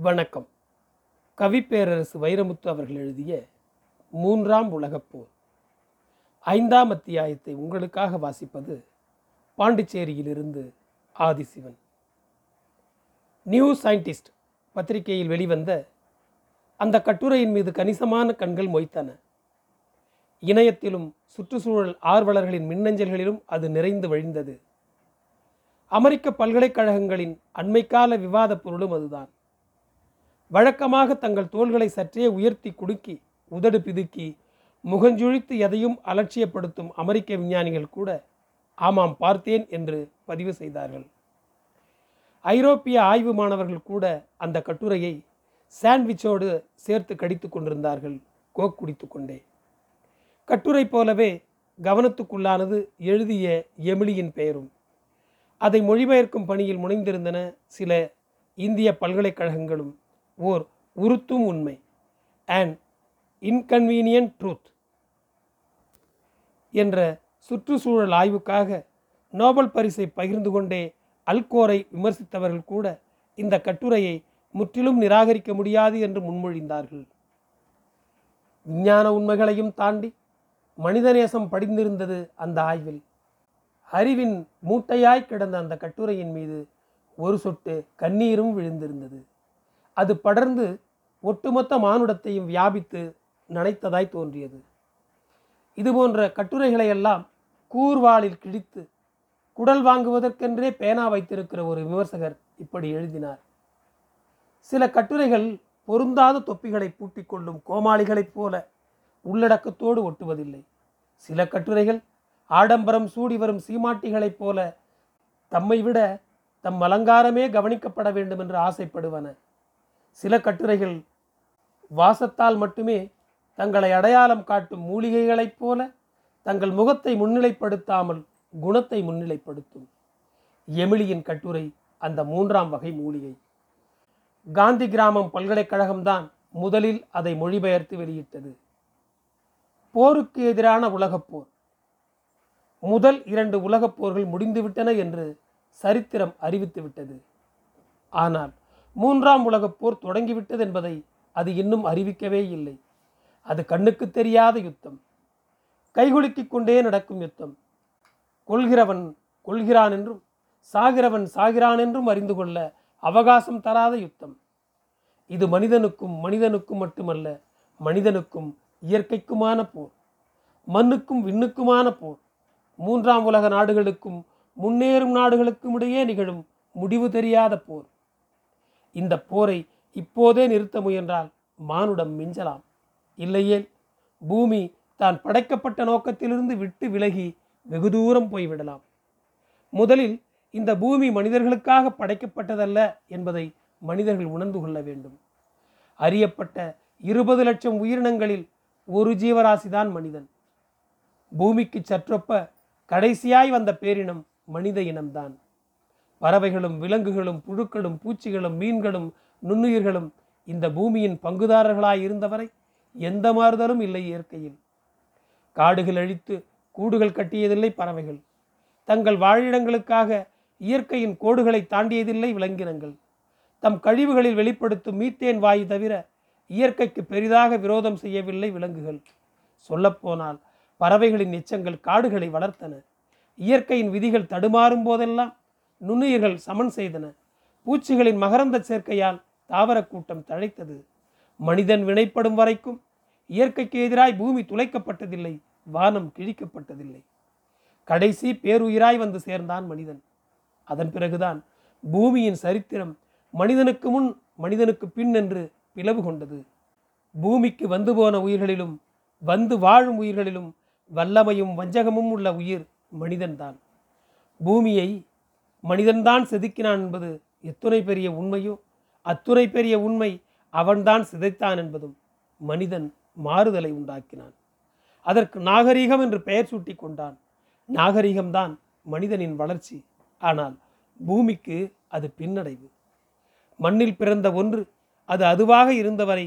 வணக்கம். கவிப்பேரரசு வைரமுத்து அவர்கள் எழுதிய மூன்றாம் உலகப் போர். ஐந்தாம் அத்தியாயத்தை உங்களுக்காக வாசிப்பது பாண்டிச்சேரியிலிருந்து ஆதிசிவன். நியூ சயின்டிஸ்ட் பத்திரிகையில் வெளிவந்த அந்த கட்டுரையின் மீது கணிசமான கண்கள் மொய்த்தன. இணையத்திலும் சுற்றுச்சூழல் ஆர்வலர்களின் மின்னஞ்சல்களிலும் அது நிறைந்து வழிந்தது. அமெரிக்க பல்கலைக்கழகங்களின் அண்மைக்கால விவாதப் பொருளும் அதுதான். வழக்கமாக தங்கள் தோள்களை சற்றே உயர்த்தி குடுக்கி உதடு பிதுக்கி முகஞ்சுழித்து எதையும் அலட்சியப்படுத்தும் அமெரிக்க விஞ்ஞானிகள் கூட ஆமாம் பார்த்தேன் என்று பதிவு செய்தார்கள். ஐரோப்பிய ஆய்வு மாணவர்கள் கூட அந்த கட்டுரையை சாண்ட்விச்சோடு சேர்த்து கடித்து கொண்டிருந்தார்கள் கோக் குடித்து கொண்டே. கட்டுரை போலவே கவனத்துக்குள்ளானது எழுதிய எமிலியின் பெயரும். அதை மொழிபெயர்க்கும் பணியில் முனைந்திருந்தன சில இந்திய பல்கலைக்கழகங்களும். ஓர் உறுத்தும் உண்மை. அண்ட் இன்கன்வீனியன்ட் ட்ரூத் என்ற சுற்றுச்சூழல் ஆய்வுக்காக நோபல் பரிசை பகிர்ந்து கொண்டே அல்கோரை விமர்சித்தவர்கள் கூட இந்த கட்டுரையை முற்றிலும் நிராகரிக்க முடியாது என்று முன்மொழிந்தார்கள். விஞ்ஞான உண்மைகளையும் தாண்டி மனிதநேசம் படிந்திருந்தது அந்த ஆய்வில். அறிவின் மூட்டையாய் கிடந்த அந்த கட்டுரையின் மீது ஒரு சொட்டு கண்ணீரும் விழுந்திருந்தது. அது படர்ந்து ஒட்டுமொத்த மானுடத்தையும் வியாபித்து நனைத்ததாய் தோன்றியது. இதுபோன்ற கட்டுரைகளையெல்லாம் கூர்வாளில் கிழித்து குடல் வாங்குவதற்கென்றே பேனா வைத்திருக்கிற ஒரு விமர்சகர் இப்படி எழுதினார். சில கட்டுரைகள் பொருந்தாத தொப்பிகளை பூட்டிக் கொள்ளும் கோமாளிகளைப் போல உள்ளடக்கத்தோடு ஒட்டுவதில்லை. சில கட்டுரைகள் ஆடம்பரம் சூடி வரும் சீமாட்டிகளைப் போல தம்மை விட தம் அலங்காரமே கவனிக்கப்பட வேண்டும் என்று ஆசைப்படுவன. சில கட்டுரைகள் வாசத்தால் மட்டுமே தங்களை அடையாளம் காட்டும் மூலிகைகளைப் போல தங்கள் முகத்தை முன்னிலைப்படுத்தாமல் குணத்தை முன்னிலைப்படுத்தும். எமிலியின் கட்டுரை அந்த மூன்றாம் வகை மூலிகை. காந்தி கிராமம் பல்கலைக்கழகம்தான் முதலில் அதை மொழிபெயர்த்து வெளியிட்டது. போருக்கு எதிரான உலகப்போர் முதல் இரண்டு உலகப் போர்கள் முடிந்துவிட்டன என்று சரித்திரம் அறிவித்து விட்டது ஆனால் மூன்றாம் உலகப் போர் தொடங்கிவிட்டது என்பதை அது இன்னும் அறிவிக்கவே இல்லை. அது கண்ணுக்கு தெரியாத யுத்தம். கைகுலுக்கிக் கொண்டே நடக்கும் யுத்தம். கொள்கிறவன் கொள்கிறான் என்றும் சாகிறவன் சாகிறான் என்றும் அறிந்து கொள்ள அவகாசம் தராத யுத்தம். இது மனிதனுக்கும் மனிதனுக்கும் மட்டுமல்ல மனிதனுக்கும் இயற்கைக்குமான போர். மண்ணுக்கும் விண்ணுக்குமான போர். மூன்றாம் உலக நாடுகளுக்கும் முன்னேறும் நாடுகளுக்கும் இடையே நிகழும் முடிவு தெரியாத போர். இந்த போரை இப்போதே நிறுத்த முயன்றால் மானுடம் மிஞ்சலாம். இல்லையேல் பூமி தான் படைக்கப்பட்ட நோக்கத்திலிருந்து விட்டு விலகி வெகு தூரம் போய்விடலாம். முதலில் இந்த பூமி மனிதர்களுக்காக படைக்கப்பட்டதல்ல என்பதை மனிதர்கள் உணர்ந்து கொள்ள வேண்டும். அறியப்பட்ட இருபது லட்சம் உயிரினங்களில் ஒரு ஜீவராசிதான் மனிதன். பூமிக்கு சற்றொப்ப கடைசியாய் வந்த பேரினம் மனித இனம்தான். பறவைகளும் விலங்குகளும் புழுக்களும் பூச்சிகளும் மீன்களும் நுண்ணுயிர்களும் இந்த பூமியின் பங்குதாரர்களாய் இருந்தவரை எந்த மாறுதலும் இல்லை இயற்கையில். காடுகள் அழித்து கூடுகள் கட்டியதில்லை பறவைகள். தங்கள் வாழிடங்களுக்காக இயற்கையின் கோடுகளை தாண்டியதில்லை விலங்கினங்கள். தம் கழிவுகளில் வெளிப்படுத்தும் மீத்தேன் வாயு தவிர இயற்கைக்கு பெரிதாக விரோதம் செய்யவில்லை விலங்குகள். சொல்லப்போனால் பறவைகளின் எச்சங்கள் காடுகளை வளர்த்தன. இயற்கையின் விதிகள் தடுமாறும் போதெல்லாம் நுண்ணுயிர்கள் சமன் செய்தன. பூச்சிகளின் மகரந்த சேர்க்கையால் தாவரக் கூட்டம் தழைத்தது. மனிதன் வினைப்படும் வரைக்கும் இயற்கைக்கு எதிராய் பூமி துளைக்கப்பட்டதில்லை வானம் கிழிக்கப்பட்டதில்லை. கடைசி பேருயிராய் வந்து சேர்ந்தான் மனிதன். அதன் பிறகுதான் பூமியின் சரித்திரம் மனிதனுக்கு முன் மனிதனுக்கு பின் என்று பிளவு கொண்டது. பூமிக்கு வந்து போன உயிர்களிலும் வந்து வாழும் உயிர்களிலும் வல்லமையும் வஞ்சகமும் உள்ள உயிர் மனிதன்தான். பூமியை மனிதன்தான் செதுக்கினான் என்பது எத்துணை பெரிய உண்மையோ? அத்துணை பெரிய உண்மை அவன்தான் சிதைத்தான் என்பதும் மனிதன் மாறுதலை உண்டாக்கினான். அதற்கு நாகரீகம் என்று பெயர் சூட்டி கொண்டான். நாகரீகம்தான் மனிதனின் வளர்ச்சி. ஆனால் பூமிக்கு அது பின்னடைவு. மண்ணில் பிறந்த ஒன்று அது அதுவாக இருந்தவரை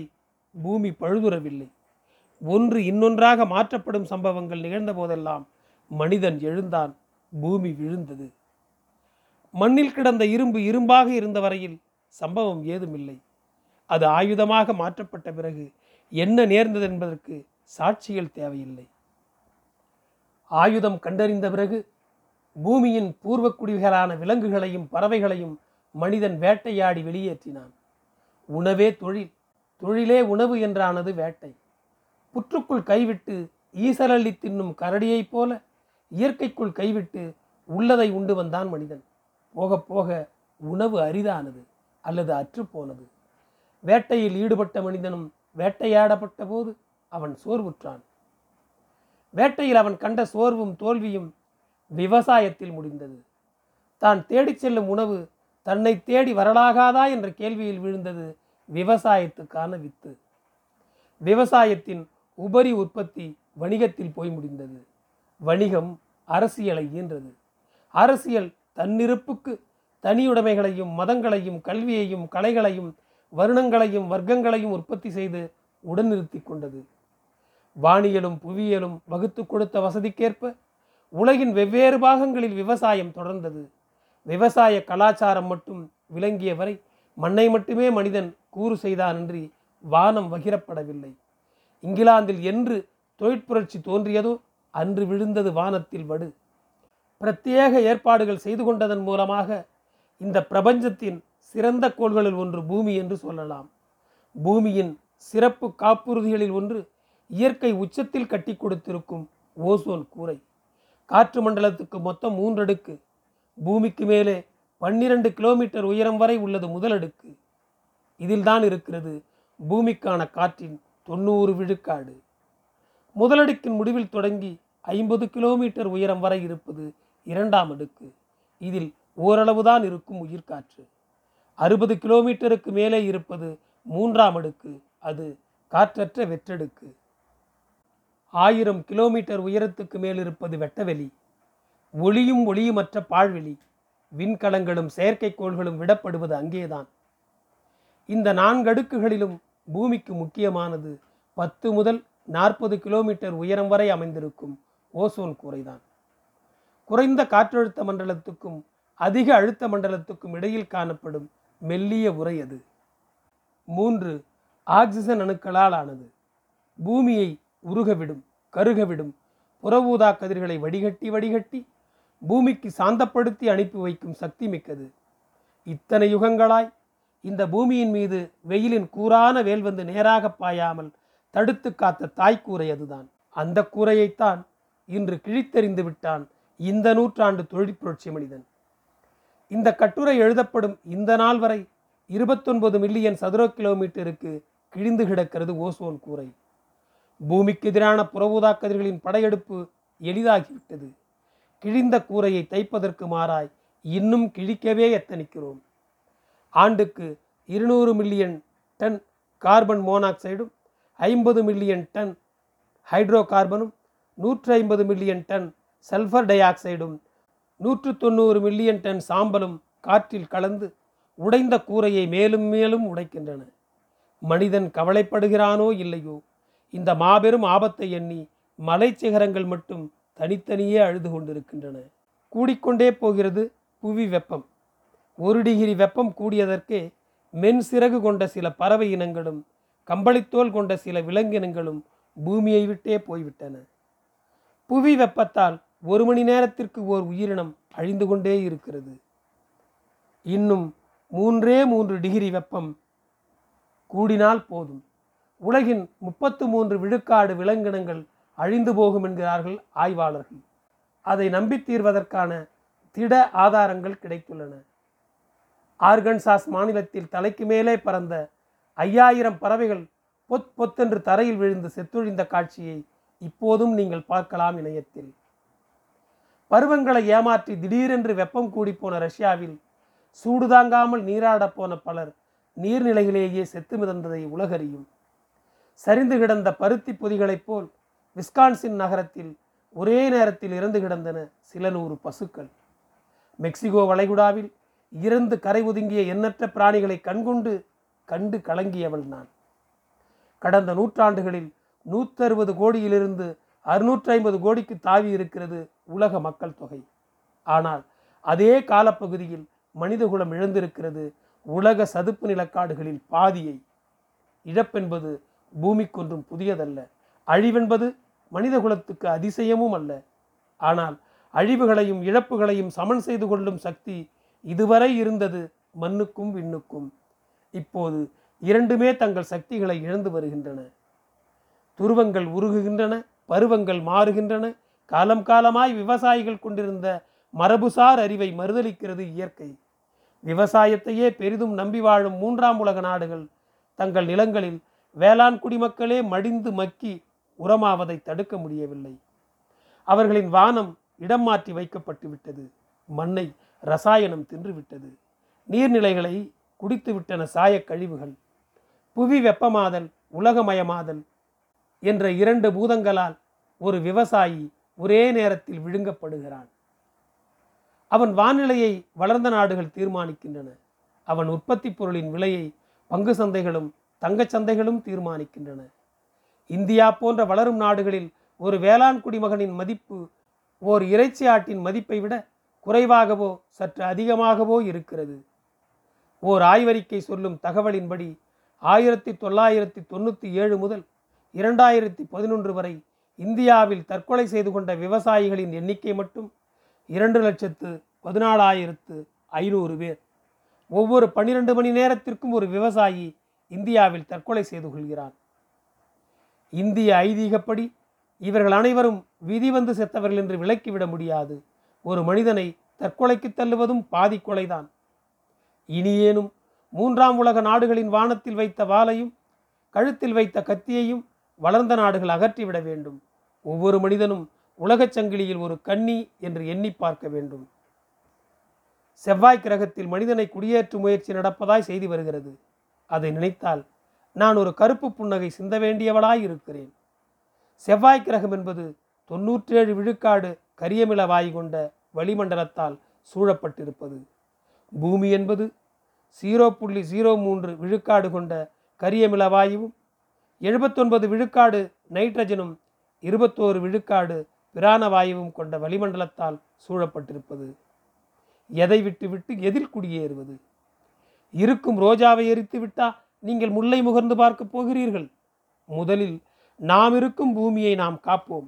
பூமி பழுதுறவில்லை. ஒன்று இன்னொன்றாக மாற்றப்படும் சம்பவங்கள் நிகழ்ந்த போதெல்லாம் மனிதன் எழுந்தான் பூமி விழுந்தது. மண்ணில் கிடந்த இரும்பு இரும்பாக இருந்த வரையில் சம்பவம் ஏதுமில்லை. அது ஆயுதமாக மாற்றப்பட்ட பிறகு என்ன நேர்ந்தது என்பதற்கு சாட்சிகள் தேவையில்லை. ஆயுதம் கண்டறிந்த பிறகு பூமியின் பூர்வக்குடிகளான விலங்குகளையும் பறவைகளையும் மனிதன் வேட்டையாடி வெளியேற்றினான். உணவே தொழில் தொழிலே உணவு என்றானது வேட்டை. புற்றுக்குள் கைவிட்டு ஈசலள்ளி தின்னும் கரடியைப் போல இயற்கைக்குள் கைவிட்டு உள்ளதை உண்டு வந்தான் மனிதன். போக போக உணவு அரிதானது அல்லது அற்றுப்போனது. வேட்டையில் ஈடுபட்ட மனிதனும் வேட்டையாடப்பட்ட போது அவன் சோர்வுற்றான். வேட்டையில் அவன் கண்ட சோர்வும் தோல்வியும் விவசாயத்தில் முடிந்தது. தான் தேடிச் செல்லும் உணவு தன்னை தேடி வரலாகாதா என்ற கேள்வியில் விழுந்தது விவசாயத்துக்கான வித்து. விவசாயத்தின் உபரி உற்பத்தி வணிகத்தில் போய் முடிந்தது. வணிகம் அரசியலை ஈன்றது. அரசியல் தன்னிருப்புக்கு தனியுடைமைகளையும் மதங்களையும் கல்வியையும் கலைகளையும் வருணங்களையும் வர்க்கங்களையும் உற்பத்தி செய்து உடனிறுத்தி கொண்டது. வானியலும் புவியியலும் வகுத்து கொடுத்த வசதிக்கேற்ப உலகின் வெவ்வேறு பாகங்களில் விவசாயம் தொடர்ந்தது. விவசாய கலாச்சாரம் மட்டும் விளங்கிய வரை மண்ணை மட்டுமே மனிதன் கூறு செய்தானின்றி வானம் வகிரப்படவில்லை. இங்கிலாந்தில் என்று தொழிற்புரட்சி தோன்றியதோ அன்று விழுந்தது வானத்தில் வடு. பிரத்யேக ஏற்பாடுகள் செய்து கொண்டதன் மூலமாக இந்த பிரபஞ்சத்தின் சிறந்த கோள்களில் ஒன்று பூமி என்று சொல்லலாம். பூமியின் சிறப்பு காப்புறுதிகளில் ஒன்று இயற்கை உச்சத்தில் கட்டி கொடுத்திருக்கும் ஓசோன் கூரை. காற்று மண்டலத்துக்கு மொத்தம் மூன்றடுக்கு பூமிக்கு மேலே பன்னிரண்டு கிலோமீட்டர் உயரம் வரை உள்ளது முதலடுக்கு இதில்தான் இருக்கிறது பூமிக்கான காற்றின் தொண்ணூறு விழுக்காடு. முதலடுக்கின் முடிவில் தொடங்கி ஐம்பது கிலோமீட்டர் உயரம் வரை இருப்பது இரண்டாம் அடுக்கு. இதில் ஓரளவுதான் இருக்கும் உயிர்காற்று. அறுபது கிலோமீட்டருக்கு மேலே இருப்பது மூன்றாம் அடுக்கு. அது காற்றற்ற வெற்றடுக்கு. ஆயிரம் கிலோமீட்டர் உயரத்துக்கு மேல் இருப்பது வெட்டவெளி. ஒளியும் ஒளியுமற்ற பாழ்வெளி. விண்கலங்களும் செயற்கைக்கோள்களும் விடப்படுவது அங்கேதான். இந்த நான்கடுக்குகளிலும் பூமிக்கு முக்கியமானது பத்து முதல் நாற்பது கிலோமீட்டர் உயரம் வரை அமைந்திருக்கும் ஓசோன் கூரைதான். குறைந்த காற்றழுத்த மண்டலத்துக்கும் அதிக அழுத்த மண்டலத்துக்கும் இடையில் காணப்படும் மெல்லிய உரை அது. மூன்று ஆக்சிஜன் அணுக்களால் ஆனது. பூமியை உருகவிடும் கருகவிடும் புறவூதா கதிர்களை வடிகட்டி வடிகட்டி பூமிக்கு சாந்தப்படுத்தி அனுப்பி வைக்கும் சக்தி மிக்கது. இத்தனை யுகங்களாய் இந்த பூமியின் மீது வெயிலின் கூரான வேல் வந்து நேராக பாயாமல் தடுத்து காத்த தாய்க்கூரை அதுதான். அந்த கூரையைத்தான் இன்று கிழித்தெறிந்து விட்டான் இந்த நூற்றாண்டு தொழிற்புரட்சி மனிதன். இந்த கட்டுரை எழுதப்படும் இந்த நாள் வரை இருபத்தொன்பது மில்லியன் சதுர கிலோமீட்டருக்கு கிழிந்து கிடக்கிறது ஓசோன் கூரை. பூமிக்கு எதிரான புறவுதா கதிர்களின் படையெடுப்பு எளிதாகிவிட்டது. கிழிந்த கூரையை தைப்பதற்கு மாறாய் இன்னும் கிழிக்கவே எத்தனிக்கிறோம். ஆண்டுக்கு இருநூறு மில்லியன் டன் கார்பன் மோனாக்சைடும் ஐம்பது மில்லியன் டன் ஹைட்ரோ கார்பனும் நூற்று ஐம்பது மில்லியன் டன் சல்ஃபர் டை ஆக்சைடும் நூற்று தொண்ணூறு மில்லியன் டன் சாம்பலும் காற்றில் கலந்து உடைந்த கூரையை மேலும் மேலும் உடைக்கின்றன. மனிதன் கவலைப்படுகிறானோ இல்லையோ? இந்த மாபெரும் ஆபத்தை எண்ணி மலைச்சிகரங்கள் மட்டும் தனித்தனியே அழுது கொண்டிருக்கின்றன. கூடிக்கொண்டே போகிறது புவி வெப்பம். ஒரு டிகிரி வெப்பம் கூடியதற்கே மென் சிறகு கொண்ட சில பறவை இனங்களும் கம்பளித்தோல் கொண்ட சில விலங்கினங்களும் பூமியை விட்டே போய்விட்டன. புவி வெப்பத்தால் ஒரு மணி நேரத்திற்கு ஓர் உயிரினம் அழிந்து கொண்டே இருக்கிறது. இன்னும் மூன்றே மூன்று டிகிரி வெப்பம் கூடினால் போதும். உலகின் முப்பத்து மூன்று விழுக்காடு விலங்கினங்கள் அழிந்து போகும் என்கிறார்கள் ஆய்வாளர்கள். அதை நம்பி தீர்வதற்கான திட ஆதாரங்கள் கிடைத்துள்ளன. ஆர்கன்சாஸ் மாநிலத்தில் தலைக்கு மேலே பறந்த ஐயாயிரம் பறவைகள் பொத் பொத்தென்று தரையில் விழுந்து செத்தொழிந்த காட்சியை இப்போதும் நீங்கள் பார்க்கலாம் இணையத்தில். பருவங்களை ஏமாற்றி திடீரென்று வெப்பம் கூடிப்போன ரஷ்யாவில் சூடு தாங்காமல் நீராடப் போன பலர் நீர்நிலையிலேயே செத்து மிதந்ததை உலகறியும். சரிந்து கிடந்த பருத்தி பொதிகளைப் போல் விஸ்கான்சின் நகரத்தில் ஒரே நேரத்தில் இறந்து கிடந்தன சில நூறு பசுக்கள். மெக்சிகோ வளைகுடாவில் இறந்து கரை ஒதுங்கிய எண்ணற்ற பிராணிகளை கண்கொண்டு கண்டு கலங்கியவள் நான். கடந்த நூற்றாண்டுகளில் நூற்றறுபது கோடியிலிருந்து அறுநூற்றி ஐம்பது கோடிக்கு தாவி இருக்கிறது உலக மக்கள் தொகை. ஆனால் அதே காலப்பகுதியில் மனிதகுலம் இழந்திருக்கிறது உலக சதுப்பு நிலக்காடுகளில் பாதியை. இழப்பென்பது பூமிக்கொன்றும் புதியதல்ல. அழிவென்பது மனிதகுலத்துக்கு அதிசயமும் அல்ல. ஆனால் அழிவுகளையும் இழப்புகளையும் சமன் செய்து கொள்ளும் சக்தி இதுவரை இருந்தது மண்ணுக்கும் விண்ணுக்கும். இப்போது இரண்டுமே தங்கள் சக்திகளை இழந்து வருகின்றன. துருவங்கள் உருகுகின்றன பருவங்கள் மாறுகின்றன. காலம் காலமாய் விவசாயிகள் கொண்டிருந்த மரபுசார் அறிவை மறுதலிக்கிறது இயற்கை. விவசாயத்தையே பெரிதும் நம்பி வாழும் மூன்றாம் உலக நாடுகள் தங்கள் நிலங்களில் வேளாண் குடிமக்களே மடிந்து மக்கி உரமாவதை தடுக்க முடியவில்லை. அவர்களின் வானம் இடம் மாற்றி வைக்கப்பட்டு விட்டது. மண்ணை ரசாயனம் தின்றுவிட்டது நீர்நிலைகளை குடித்துவிட்டன சாயக் கழிவுகள். புவி வெப்பமாதல் உலகமயமாதல் என்ற இரண்டு பூதங்களால் ஒரு விவசாயி ஒரே நேரத்தில் விழுங்கப்படுகிறான். அவன் வானிலையை வளர்ந்த நாடுகள் தீர்மானிக்கின்றன. அவன் உற்பத்தி பொருளின் விலையை பங்கு சந்தைகளும் தங்கச் சந்தைகளும் தீர்மானிக்கின்றன. இந்தியா போன்ற வளரும் நாடுகளில் ஒரு வேளாண் குடிமகனின் மதிப்பு ஓர் இறைச்சி ஆட்டின் மதிப்பை விட குறைவாகவோ சற்று அதிகமாகவோ இருக்கிறது. ஓர் ஆய்வறிக்கை சொல்லும் தகவலின்படி ஆயிரத்தி தொள்ளாயிரத்தி தொண்ணூற்றி ஏழு முதல் இரண்டாயிரத்தி பதினொன்று வரை இந்தியாவில் தற்கொலை செய்து கொண்ட விவசாயிகளின் எண்ணிக்கை மட்டும் இரண்டு லட்சத்து பதினாலாயிரத்து ஐநூறு பேர். ஒவ்வொரு பன்னிரண்டு மணி நேரத்திற்கும் ஒரு விவசாயி இந்தியாவில் தற்கொலை செய்து கொள்கிறான். இந்திய ஐதீகப்படி இவர்கள் அனைவரும் விதி வந்து செத்தவர்கள் என்று விலக்கிவிட முடியாது. ஒரு மனிதனை தற்கொலைக்கு தள்ளுவதும் பாதி கொலைதான் இனியேனும் மூன்றாம் உலக நாடுகளின் வானத்தில் வைத்த வாளையும் கழுத்தில் வைத்த கத்தியையும் வளர்ந்த நாடுகள் அகற்றிவிட வேண்டும். ஒவ்வொரு மனிதனும் உலகச் சங்கிலியில் ஒரு கன்னி என்று எண்ணி பார்க்க வேண்டும். செவ்வாய் கிரகத்தில் மனிதனை குடியேற்றும் முயற்சி நடப்பதாய் செய்தி வருகிறது. அதை நினைத்தால் நான் ஒரு கருப்பு புன்னகை சிந்த வேண்டியவளாய் இருக்கிறேன். செவ்வாய் கிரகம் என்பது தொன்னூற்றேழு விழுக்காடு கரியமில வாயு கொண்ட வளிமண்டலத்தால் சூழப்பட்டிருப்பது. பூமி என்பது ஜீரோ புள்ளி ஜீரோ மூன்று விழுக்காடு கொண்ட கரியமில வாயுவும் எழுபத்தொன்பது விழுக்காடு நைட்ரஜனும் இருபத்தோரு விழுக்காடு பிராண வாயுவும் கொண்ட வளிமண்டலத்தால் சூழப்பட்டிருப்பது. எதை விட்டு விட்டு எதில் குடியேறுவது? இருக்கும் ரோஜாவை எரித்து விட்டா நீங்கள் முல்லை முகர்ந்து பார்க்கப் போகிறீர்கள். முதலில் நாம் இருக்கும் பூமியை நாம் காப்போம்.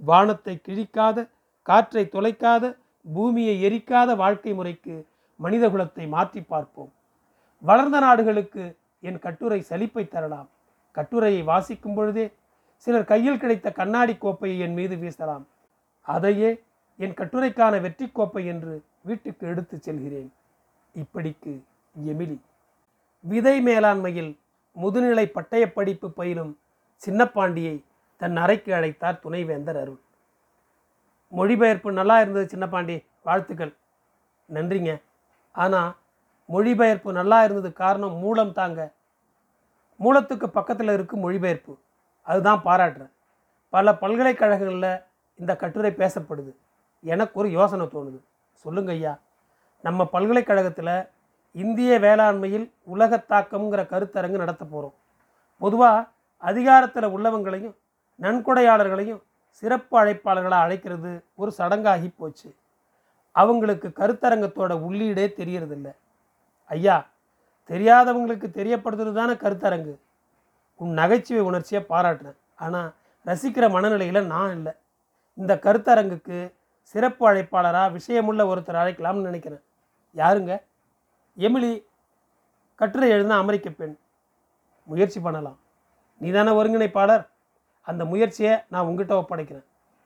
வானத்தை கிழிக்காத காற்றை தொலைக்காத பூமியை எரிக்காத வாழ்க்கை முறைக்கு மனிதகுலத்தை மாற்றி பார்ப்போம். வளர்ந்த நாடுகளுக்கு என் கட்டுரை சலிப்பை தரலாம். கட்டுரையை வாசிக்கும் பொழுதே சிலர் கையில் கிடைத்த கண்ணாடி கோப்பையை என் மீது வீசலாம். அதையே என் கட்டுரைக்கான வெற்றி கோப்பை என்று வீட்டுக்கு எடுத்துச் செல்கிறேன். இப்படிக்கு எமிலி. விதை மேலாண்மையில் முதுநிலை பட்டயப் படிப்பு பயிலும் சின்னப்பாண்டியை தன் அறைக்கு அழைத்தார் துணைவேந்தர் அருள். மொழிபெயர்ப்பு நல்லா இருந்தது சின்னப்பாண்டி வாழ்த்துக்கள். நன்றிங்க. ஆனால் மொழிபெயர்ப்பு நல்லா இருந்தது காரணம் மூலம் தாங்க மூலத்துக்கு பக்கத்தில் இருக்கும் மொழிபெயர்ப்பு. அதுதான் பாராட்டுறேன். பல பல்கலைக்கழகங்களில் இந்த கட்டுரை பேசப்படுது. எனக்கு ஒரு யோசனை தோணுது. சொல்லுங்க ஐயா. நம்ம பல்கலைக்கழகத்தில் இந்திய வேளாண்மையில் உலக தாக்கம்ங்கிற கருத்தரங்கு நடத்த போகிறோம் பொதுவாக அதிகாரத்தில் உள்ளவங்களையும் நன்கொடையாளர்களையும் சிறப்பு அழைப்பாளர்களாக அழைக்கிறது ஒரு சடங்காகி போச்சு. அவங்களுக்கு கருத்தரங்கத்தோட உள்ளீடே தெரியறதில்ல. ஐயா தெரியாதவங்களுக்கு தெரியப்படுத்துறது தானே கருத்தரங்கு. உன் நகைச்சுவை உணர்ச்சியை பாராட்டினேன் ஆனால் ரசிக்கிற மனநிலையில் நான் இல்லை. இந்த கருத்தரங்குக்கு சிறப்பு அழைப்பாளராக விஷயமுள்ள ஒருத்தர் அழைக்கலாம்னு நினைக்கிறேன். யாருங்க? எமிலி கட்டுரை எழுதின அமெரிக்க பெண். முயற்சி பண்ணலாம். நீதான ஒருங்கிணைப்பாளர்? அந்த முயற்சியை நான் உங்ககிட்ட ஒப்படைக்கிறேன்.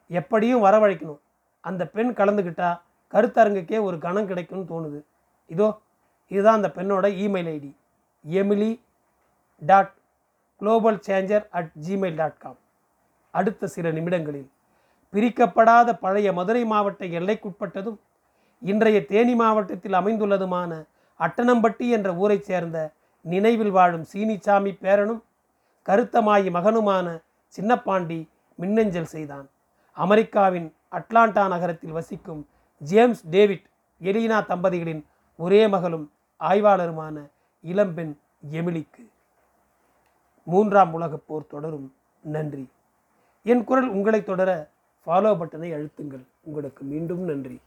எப்படியும் வரவழைக்கணும். அந்த பெண் கலந்துக்கிட்டா கருத்தரங்குக்கே ஒரு கணம் கிடைக்கும்னு தோணுது. இதோ இதுதான் அந்த பெண்ணோட email ID. Emily dot global changer at Gmail dot com அடுத்த சில நிமிடங்களில் பிரிக்கப்படாத பழைய மதுரை மாவட்ட எல்லைக்குட்பட்டதும் இன்றைய தேனி மாவட்டத்தில் அமைந்துள்ளதுமான அட்டனம்பட்டி என்ற ஊரைச் சேர்ந்த நினைவில் வாழும் சீனிச்சாமி பேரனும் கருத்தமாயி மகனுமான சின்னப்பாண்டி மின்னஞ்சல் செய்தான். அமெரிக்காவின் அட்லாண்டா நகரத்தில் வசிக்கும் ஜேம்ஸ் டேவிட் எலினா தம்பதிகளின் ஒரே மகளும் ஆய்வாளருமான இளம்பெண் எமிலிக்கு மூன்றாம் உலகப் போர் தொடரும். நன்றி. என் குரல் உங்களை தொடர ஃபாலோ பட்டனை அழுத்துங்கள். உங்களுக்கு மீண்டும் நன்றி.